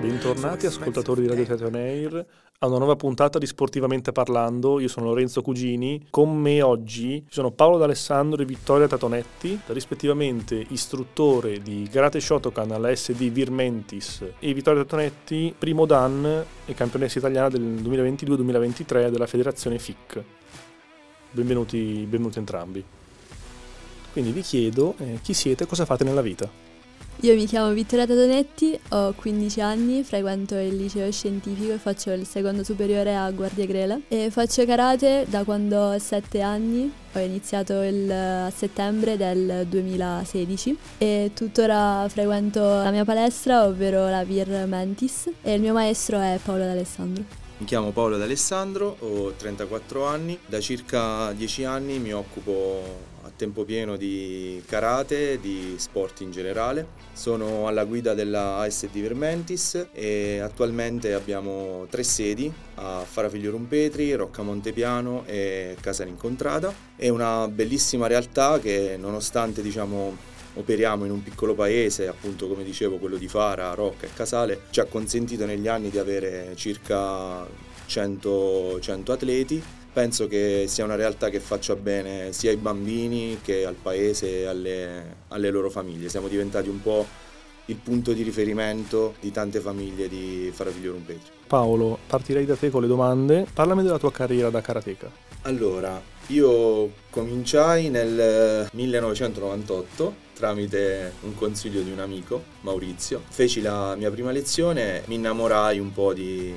Bentornati ascoltatori di Radio Teatro Air a una nuova puntata di Sportivamente Parlando. Io sono Lorenzo Cugini. Con me oggi sono Paolo D'Alessandro e Vittoria Tatonetti, rispettivamente istruttore di Karate Shotokan alla SD Virmentis e Vittoria Tatonetti, primo Dan e campionessa italiana del 2022-2023 della federazione FIC. Benvenuti, benvenuti entrambi. Quindi vi chiedo eh, chi siete e cosa fate nella vita. Io mi chiamo Vittoria Tadonetti, ho 15 anni, frequento il liceo scientifico e faccio il secondo superiore a Guardia Grele e faccio karate da quando ho 7 anni, ho iniziato il, a settembre del 2016 e tuttora frequento la mia palestra, ovvero la Vir Mentis e il mio maestro è Paolo D'Alessandro. Mi chiamo Paolo D'Alessandro, ho 34 anni, da circa 10 anni mi occupo tempo pieno di karate, di sport in generale. Sono alla guida della ASD Vermentis e attualmente abbiamo tre sedi a Farafiglio Rumpetri, Rocca Montepiano e Casa Rincontrata. È una bellissima realtà che nonostante diciamo operiamo in un piccolo paese, appunto come dicevo quello di Fara, Rocca e Casale, ci ha consentito negli anni di avere circa 100, 100 atleti penso che sia una realtà che faccia bene sia ai bambini che al paese e alle, alle loro famiglie. Siamo diventati un po' il punto di riferimento di tante famiglie di Faraviglio Rumpetri. Paolo, partirei da te con le domande. Parlami della tua carriera da karateka. Allora, io cominciai nel 1998 tramite un consiglio di un amico, Maurizio. Feci la mia prima lezione, mi innamorai un po' di,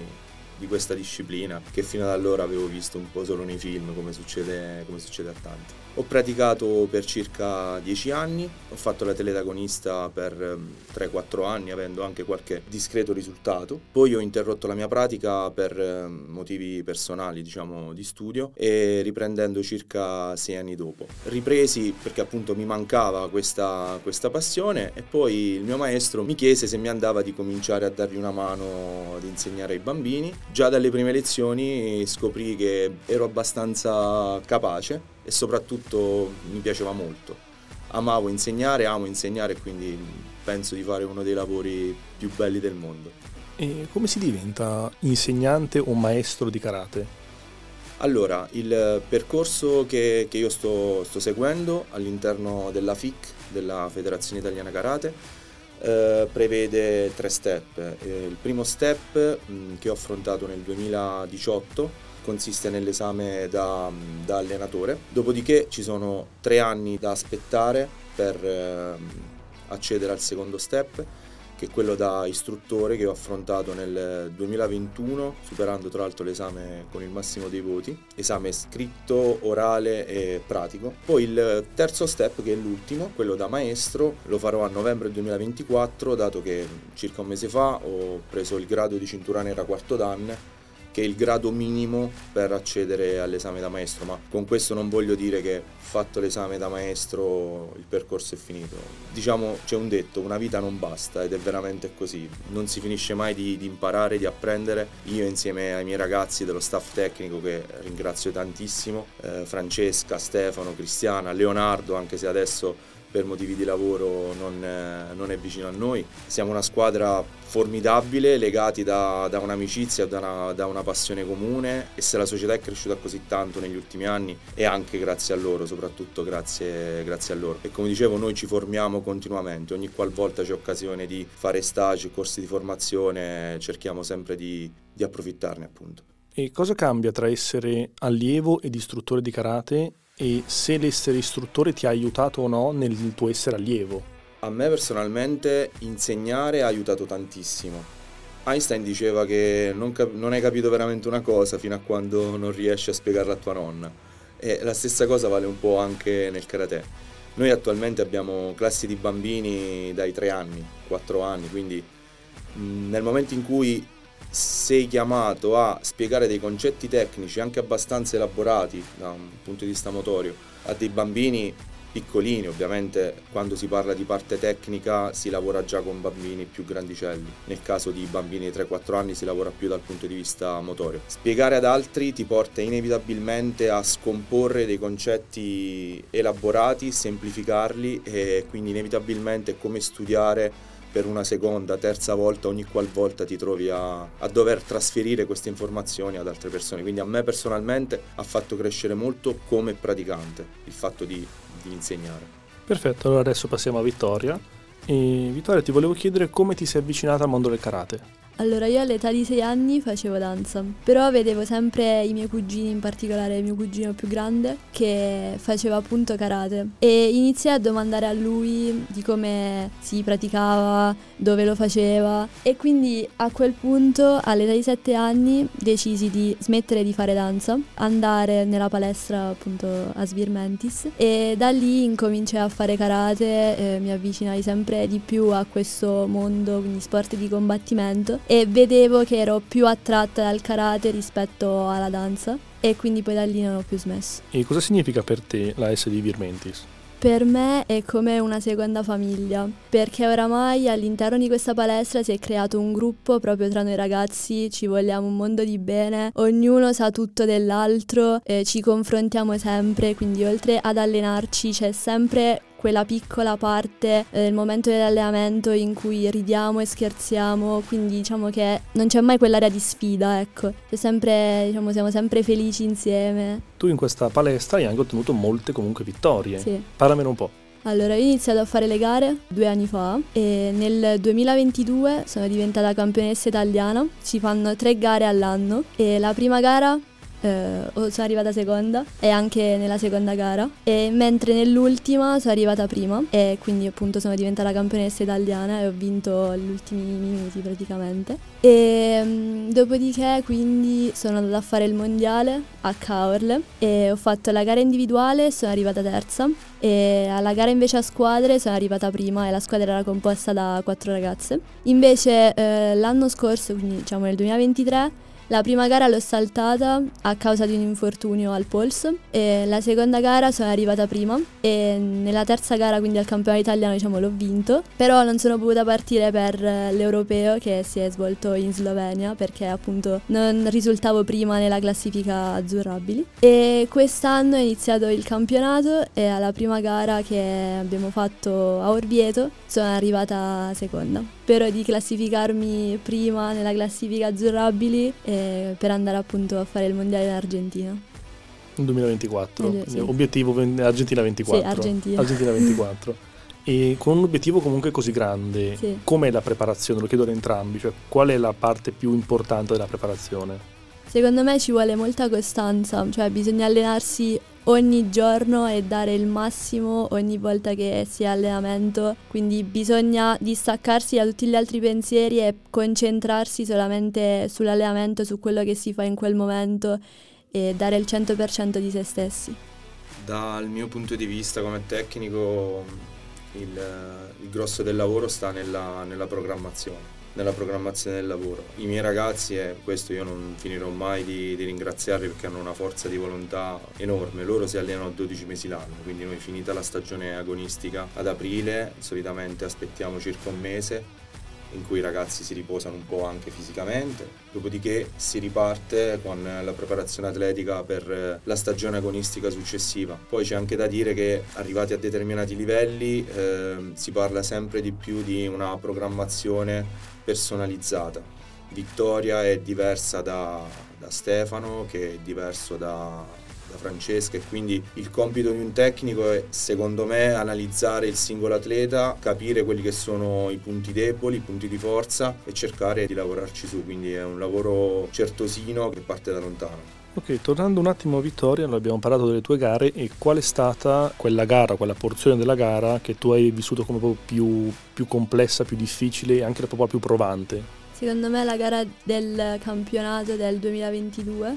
di questa disciplina che fino ad allora avevo visto un po' solo nei film come succede, come succede a tanti. Ho praticato per circa 10 anni, ho fatto la teledagonista per 3-4 ehm, anni avendo anche qualche discreto risultato, poi ho interrotto la mia pratica per ehm, motivi personali diciamo di studio e riprendendo circa 6 anni dopo. Ripresi perché appunto mi mancava questa, questa passione e poi il mio maestro mi chiese se mi andava di cominciare a dargli una mano ad insegnare ai bambini. Già dalle prime lezioni scoprì che ero abbastanza capace e soprattutto mi piaceva molto. Amavo insegnare, amo insegnare e quindi penso di fare uno dei lavori più belli del mondo. E come si diventa insegnante o maestro di karate? Allora, il percorso che, che io sto, sto, seguendo all'interno della FIC, della Federazione Italiana Karate, eh, prevede tre step. Eh, il primo step mh, che ho affrontato nel 2018 consiste nell'esame da, da, allenatore, dopodiché ci sono tre anni da aspettare per eh, accedere al secondo step che è quello da istruttore che ho affrontato nel 2021, superando tra l'altro l'esame con il massimo dei voti, esame scritto, orale e pratico. Poi il terzo step, che è l'ultimo, quello da maestro, lo farò a novembre 2024, dato che circa un mese fa ho preso il grado di cintura nera quarto dan che è il grado minimo per accedere all'esame da maestro, ma con questo non voglio dire che fatto l'esame da maestro il percorso è finito. Diciamo c'è un detto, una vita non basta ed è veramente così, non si finisce mai di, di imparare, di apprendere. Io insieme ai miei ragazzi dello staff tecnico che ringrazio tantissimo, eh, Francesca, Stefano, Cristiana, Leonardo, anche se adesso per motivi di lavoro non, eh, non, è vicino a noi. Siamo una squadra formidabile, legati da, da un'amicizia, da una, da una, passione comune e se la società è cresciuta così tanto negli ultimi anni è anche grazie a loro, soprattutto grazie, grazie a loro. E come dicevo noi ci formiamo continuamente, ogni qualvolta c'è occasione di fare stage, corsi di formazione, cerchiamo sempre di, di approfittarne appunto. E cosa cambia tra essere allievo ed istruttore di karate e se l'essere istruttore ti ha aiutato o no nel tuo essere allievo. A me personalmente insegnare ha aiutato tantissimo. Einstein diceva che non, cap- non hai capito veramente una cosa fino a quando non riesci a spiegarla a tua nonna. E la stessa cosa vale un po' anche nel karate. Noi attualmente abbiamo classi di bambini dai 3 anni, 4 anni, quindi nel momento in cui sei chiamato a spiegare dei concetti tecnici anche abbastanza elaborati da un punto di vista motorio a dei bambini piccolini, ovviamente quando si parla di parte tecnica si lavora già con bambini più grandicelli, nel caso di bambini di 3-4 anni si lavora più dal punto di vista motorio. Spiegare ad altri ti porta inevitabilmente a scomporre dei concetti elaborati, semplificarli e quindi inevitabilmente è come studiare per una seconda, terza volta, ogni qualvolta ti trovi a, a, dover trasferire queste informazioni ad altre persone. Quindi a me personalmente ha fatto crescere molto come praticante il fatto di, di insegnare. Perfetto, allora adesso passiamo a Vittoria. E Vittoria ti volevo chiedere come ti sei avvicinata al mondo del karate. Allora, io all'età di 6 anni facevo danza, però vedevo sempre i miei cugini, in particolare il mio cugino più grande, che faceva appunto karate. E iniziai a domandare a lui di come si praticava, dove lo faceva. E quindi a quel punto, all'età di 7 anni, decisi di smettere di fare danza, andare nella palestra appunto a Svirmentis. E da lì incominciai a fare karate, eh, mi avvicinai sempre di più a questo mondo, quindi sport di combattimento e vedevo che ero più attratta dal karate rispetto alla danza e quindi poi da lì non ho più smesso. E cosa significa per te la S di Virmentis? Per me è come una seconda famiglia, perché oramai all'interno di questa palestra si è creato un gruppo proprio tra noi ragazzi, ci vogliamo un mondo di bene, ognuno sa tutto dell'altro, eh, ci confrontiamo sempre, quindi oltre ad allenarci c'è sempre quella piccola parte eh, nel momento dell'allenamento in cui ridiamo e scherziamo, quindi diciamo che non c'è mai quell'area di sfida, ecco. C'è sempre, diciamo, siamo sempre felici insieme. Tu in questa palestra hai anche ottenuto molte comunque vittorie. Sì. Parlamene un po'. Allora, io ho iniziato a fare le gare due anni fa e nel 2022 sono diventata campionessa italiana. Si fanno tre gare all'anno e la prima gara eh, sono arrivata seconda e anche nella seconda gara. E mentre nell'ultima sono arrivata prima e quindi appunto sono diventata campionessa italiana e ho vinto gli ultimi minuti praticamente. E um, dopodiché quindi sono andata a fare il mondiale a Caorle e ho fatto la gara individuale sono arrivata terza. E alla gara invece a squadre sono arrivata prima e la squadra era composta da quattro ragazze. Invece eh, l'anno scorso quindi diciamo nel 2023 la prima gara l'ho saltata a causa di un infortunio al polso e la seconda gara sono arrivata prima e nella terza gara, quindi al campionato italiano, diciamo, l'ho vinto, però non sono potuta partire per l'europeo che si è svolto in Slovenia perché appunto non risultavo prima nella classifica azzurrabili e quest'anno è iniziato il campionato e alla prima gara che abbiamo fatto a Orvieto sono arrivata seconda. Spero di classificarmi prima nella classifica azzurrabili eh, per andare appunto a fare il mondiale in Argentina. 2024, eh, sì. obiettivo Argentina 24. Sì, Argentina. Argentina 24. e con un obiettivo comunque così grande, sì. com'è la preparazione? Lo chiedo ad entrambi, cioè qual è la parte più importante della preparazione? Secondo me ci vuole molta costanza, cioè bisogna allenarsi ogni giorno e dare il massimo ogni volta che si è allenamento, quindi bisogna distaccarsi da tutti gli altri pensieri e concentrarsi solamente sull'allenamento, su quello che si fa in quel momento e dare il 100% di se stessi. Dal mio punto di vista come tecnico il, il grosso del lavoro sta nella, nella programmazione nella programmazione del lavoro. I miei ragazzi, e questo io non finirò mai di, di, ringraziarli perché hanno una forza di volontà enorme, loro si allenano 12 mesi l'anno, quindi noi finita la stagione agonistica ad aprile, solitamente aspettiamo circa un mese in cui i ragazzi si riposano un po' anche fisicamente, dopodiché si riparte con la preparazione atletica per la stagione agonistica successiva. Poi c'è anche da dire che arrivati a determinati livelli eh, si parla sempre di più di una programmazione personalizzata. Vittoria è diversa da, da Stefano, che è diverso da, da Francesca e quindi il compito di un tecnico è secondo me analizzare il singolo atleta, capire quelli che sono i punti deboli, i punti di forza e cercare di lavorarci su, quindi è un lavoro certosino che parte da lontano. Ok, tornando un attimo a Vittoria, abbiamo parlato delle tue gare e qual è stata quella gara, quella porzione della gara che tu hai vissuto come proprio più, più complessa, più difficile e anche proprio più provante? Secondo me la gara del campionato del 2022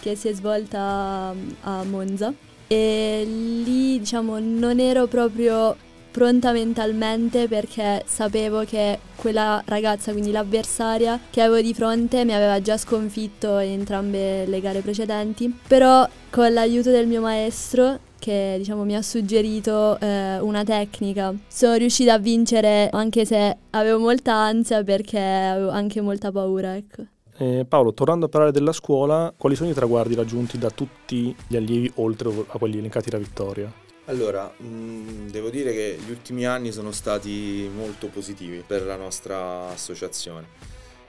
che si è svolta a Monza e lì diciamo non ero proprio pronta mentalmente perché sapevo che quella ragazza, quindi l'avversaria che avevo di fronte, mi aveva già sconfitto in entrambe le gare precedenti, però con l'aiuto del mio maestro che diciamo, mi ha suggerito eh, una tecnica. Sono riuscita a vincere anche se avevo molta ansia perché avevo anche molta paura. Ecco. Eh, Paolo, tornando a parlare della scuola, quali sono i traguardi raggiunti da tutti gli allievi oltre a quelli elencati da Vittoria? Allora, mm, devo dire che gli ultimi anni sono stati molto positivi per la nostra associazione.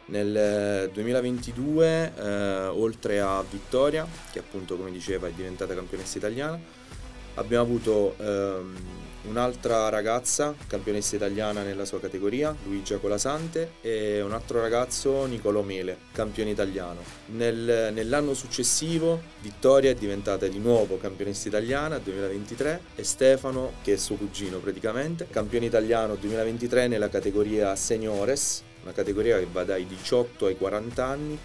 Nel 2022, eh, oltre a Vittoria, che appunto come diceva è diventata campionessa italiana, abbiamo avuto ehm, un'altra ragazza, campionessa italiana nella sua categoria, Luigia Colasante, e un altro ragazzo, Nicolò Mele, campione italiano. Nel, nell'anno successivo Vittoria è diventata di nuovo campionessa italiana 2023 e Stefano, che è suo cugino praticamente, campione italiano 2023 nella categoria Seniores, una categoria che va dai 18 ai 40 anni.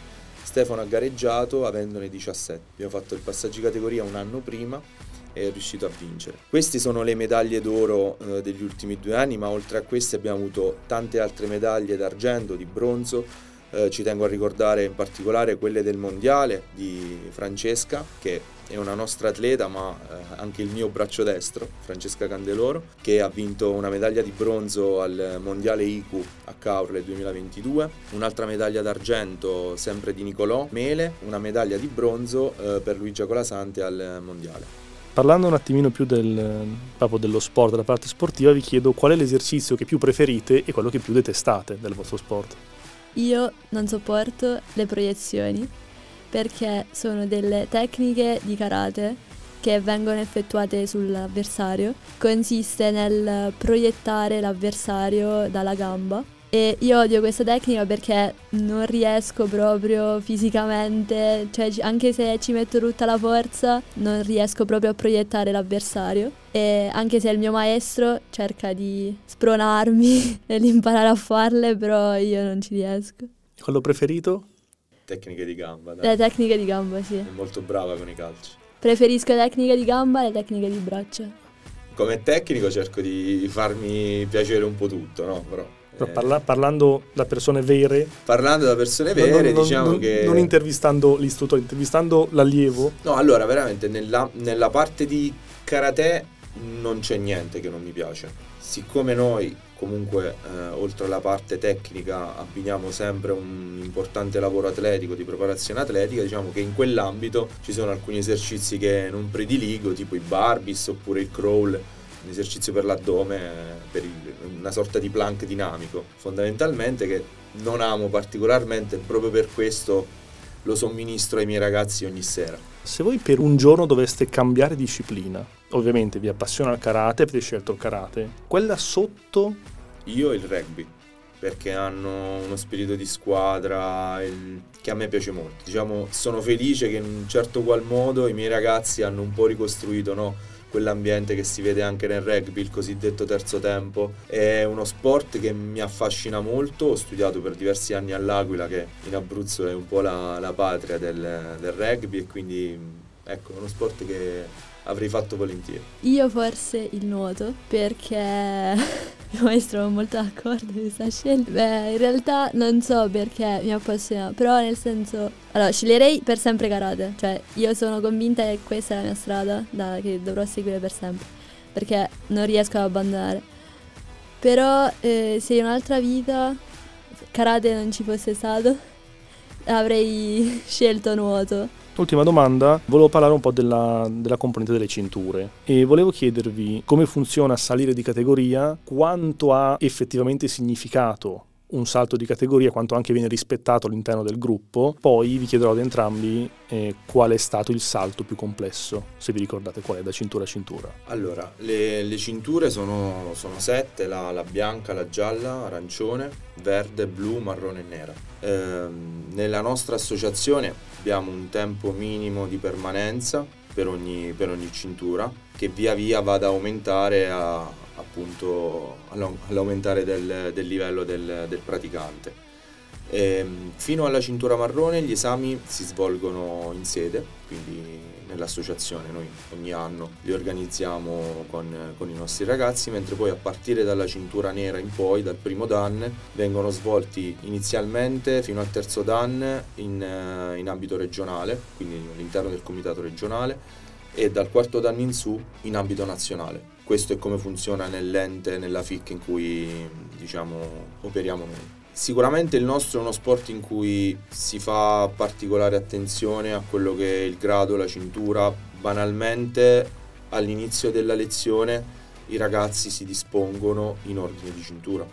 Stefano ha gareggiato avendone 17. Abbiamo fatto il passaggio di categoria un anno prima è riuscito a vincere. Queste sono le medaglie d'oro eh, degli ultimi due anni, ma oltre a queste abbiamo avuto tante altre medaglie d'argento, di bronzo. Eh, ci tengo a ricordare in particolare quelle del mondiale di Francesca, che è una nostra atleta, ma eh, anche il mio braccio destro, Francesca Candeloro, che ha vinto una medaglia di bronzo al mondiale ICU a Caorle 2022, un'altra medaglia d'argento sempre di Nicolò Mele, una medaglia di bronzo eh, per Luigia Colasante al mondiale. Parlando un attimino più del, proprio dello sport, della parte sportiva, vi chiedo qual è l'esercizio che più preferite e quello che più detestate del vostro sport. Io non sopporto le proiezioni perché sono delle tecniche di karate che vengono effettuate sull'avversario. Consiste nel proiettare l'avversario dalla gamba e io odio questa tecnica perché non riesco proprio fisicamente, cioè anche se ci metto tutta la forza, non riesco proprio a proiettare l'avversario. E anche se il mio maestro cerca di spronarmi nell'imparare a farle, però io non ci riesco. Quello preferito? Tecniche di gamba, dai. Le tecniche di gamba, sì. È molto brava con i calci. Preferisco tecniche di gamba alle tecniche di braccia. Come tecnico cerco di farmi piacere un po' tutto, no? Però eh, parla, parlando da persone vere. Parlando da persone vere, non, diciamo non, che. Non intervistando l'istruttore, intervistando l'allievo. No, allora, veramente nella, nella parte di karate non c'è niente che non mi piace. Siccome noi comunque eh, oltre alla parte tecnica abbiniamo sempre un importante lavoro atletico di preparazione atletica, diciamo che in quell'ambito ci sono alcuni esercizi che non prediligo, tipo i barbis oppure il crawl un esercizio per l'addome, per il, una sorta di plank dinamico, fondamentalmente che non amo particolarmente, proprio per questo lo somministro ai miei ragazzi ogni sera. Se voi per un giorno doveste cambiare disciplina, ovviamente vi appassiona il karate, avete scelto il karate, quella sotto? Io il rugby perché hanno uno spirito di squadra il, che a me piace molto. Diciamo, sono felice che in un certo qual modo i miei ragazzi hanno un po' ricostruito no, quell'ambiente che si vede anche nel rugby, il cosiddetto terzo tempo. È uno sport che mi affascina molto, ho studiato per diversi anni all'Aquila che in Abruzzo è un po' la, la patria del, del rugby e quindi ecco, è uno sport che avrei fatto volentieri. Io forse il nuoto perché il maestro è molto d'accordo con questa scelta. Beh, in realtà non so perché mi appassiona, però nel senso... Allora, sceglierei per sempre karate, cioè io sono convinta che questa è la mia strada da, che dovrò seguire per sempre, perché non riesco ad abbandonare. Però eh, se in un'altra vita karate non ci fosse stato, avrei scelto nuoto Ultima domanda, volevo parlare un po' della, della, componente delle cinture e volevo chiedervi come funziona salire di categoria, quanto ha effettivamente significato un salto di categoria, quanto anche viene rispettato all'interno del gruppo. Poi vi chiederò ad entrambi eh, qual è stato il salto più complesso, se vi ricordate qual è da cintura a cintura. Allora, le, le cinture sono, sono sette, la, la, bianca, la gialla, arancione, verde, blu, marrone e nera. Eh, nella nostra associazione abbiamo un tempo minimo di permanenza per ogni, per ogni cintura che via via va ad aumentare a, appunto all'aumentare del, del livello del, del praticante. E, ehm, fino alla cintura marrone gli esami si svolgono in sede, quindi nell'associazione noi ogni anno li organizziamo con, con, i nostri ragazzi, mentre poi a partire dalla cintura nera in poi, dal primo Dan, vengono svolti inizialmente fino al terzo Dan in, in ambito regionale, quindi all'interno del comitato regionale, e dal quarto danno in su in ambito nazionale. Questo è come funziona nell'ente, nella FIC in cui diciamo, operiamo noi. Sicuramente il nostro è uno sport in cui si fa particolare attenzione a quello che è il grado, la cintura. Banalmente all'inizio della lezione i ragazzi si dispongono in ordine di cintura,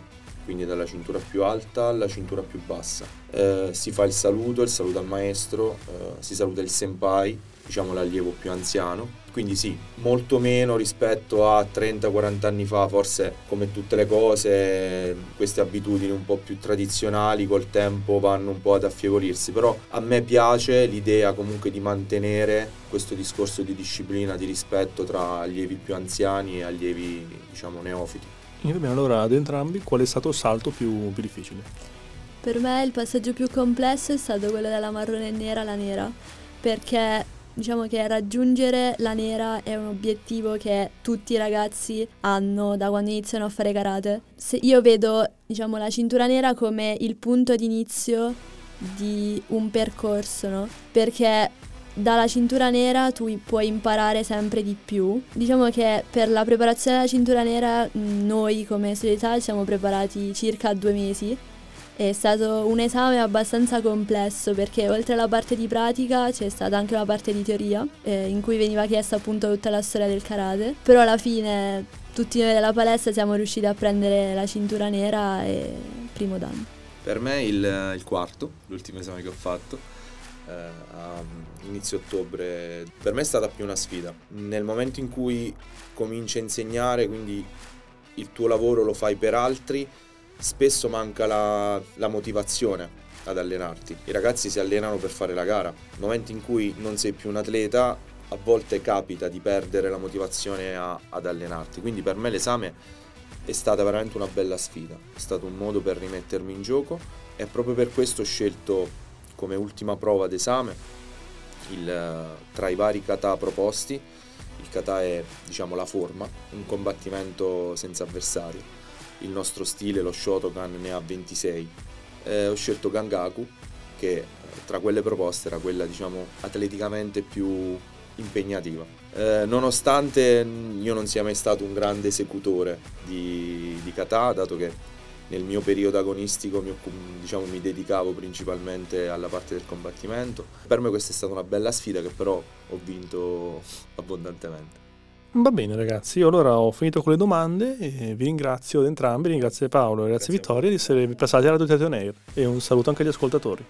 quindi dalla cintura più alta alla cintura più bassa. Eh, si fa il saluto, il saluto al maestro, eh, si saluta il senpai, diciamo l'allievo più anziano. Quindi sì, molto meno rispetto a 30-40 anni fa, forse come tutte le cose, queste abitudini un po' più tradizionali col tempo vanno un po' ad affievolirsi, però a me piace l'idea comunque di mantenere questo discorso di disciplina, di rispetto tra allievi più anziani e allievi diciamo neofiti. Bene, allora ad entrambi qual è stato il salto più, più difficile? Per me il passaggio più complesso è stato quello dalla marrone nera alla nera, perché diciamo che raggiungere la nera è un obiettivo che tutti i ragazzi hanno da quando iniziano a fare karate. Se io vedo diciamo, la cintura nera come il punto d'inizio di un percorso, no? Perché dalla cintura nera tu puoi imparare sempre di più. Diciamo che per la preparazione della cintura nera noi come società siamo preparati circa due mesi è stato un esame abbastanza complesso perché oltre alla parte di pratica c'è stata anche una parte di teoria eh, in cui veniva chiesta appunto tutta la storia del karate, però alla fine tutti noi della palestra siamo riusciti a prendere la cintura nera e primo danno. Per me il, il quarto, l'ultimo esame che ho fatto, eh, a inizio ottobre, per me è stata più una sfida. Nel momento in cui cominci a insegnare, quindi il tuo lavoro lo fai per altri, spesso manca la, la motivazione ad allenarti. I ragazzi si allenano per fare la gara. Nel momento in cui non sei più un atleta, a volte capita di perdere la motivazione a, ad allenarti. Quindi per me l'esame è stata veramente una bella sfida, è stato un modo per rimettermi in gioco e proprio per questo ho scelto come ultima prova d'esame il, tra i vari kata proposti. Il kata è diciamo la forma, un combattimento senza avversario il nostro stile, lo Shotokan, ne ha 26. Eh, ho scelto Gangaku, che eh, tra quelle proposte era quella diciamo atleticamente più impegnativa. Eh, nonostante io non sia mai stato un grande esecutore di, di kata, dato che nel mio periodo agonistico mi, diciamo, mi, dedicavo principalmente alla parte del combattimento. Per me questa è stata una bella sfida che però ho vinto abbondantemente. Va bene ragazzi, io allora ho finito con le domande e vi ringrazio ad entrambi, ringrazio Paolo e grazie, grazie Vittoria di essere passati alla Dotation Air e un saluto anche agli ascoltatori.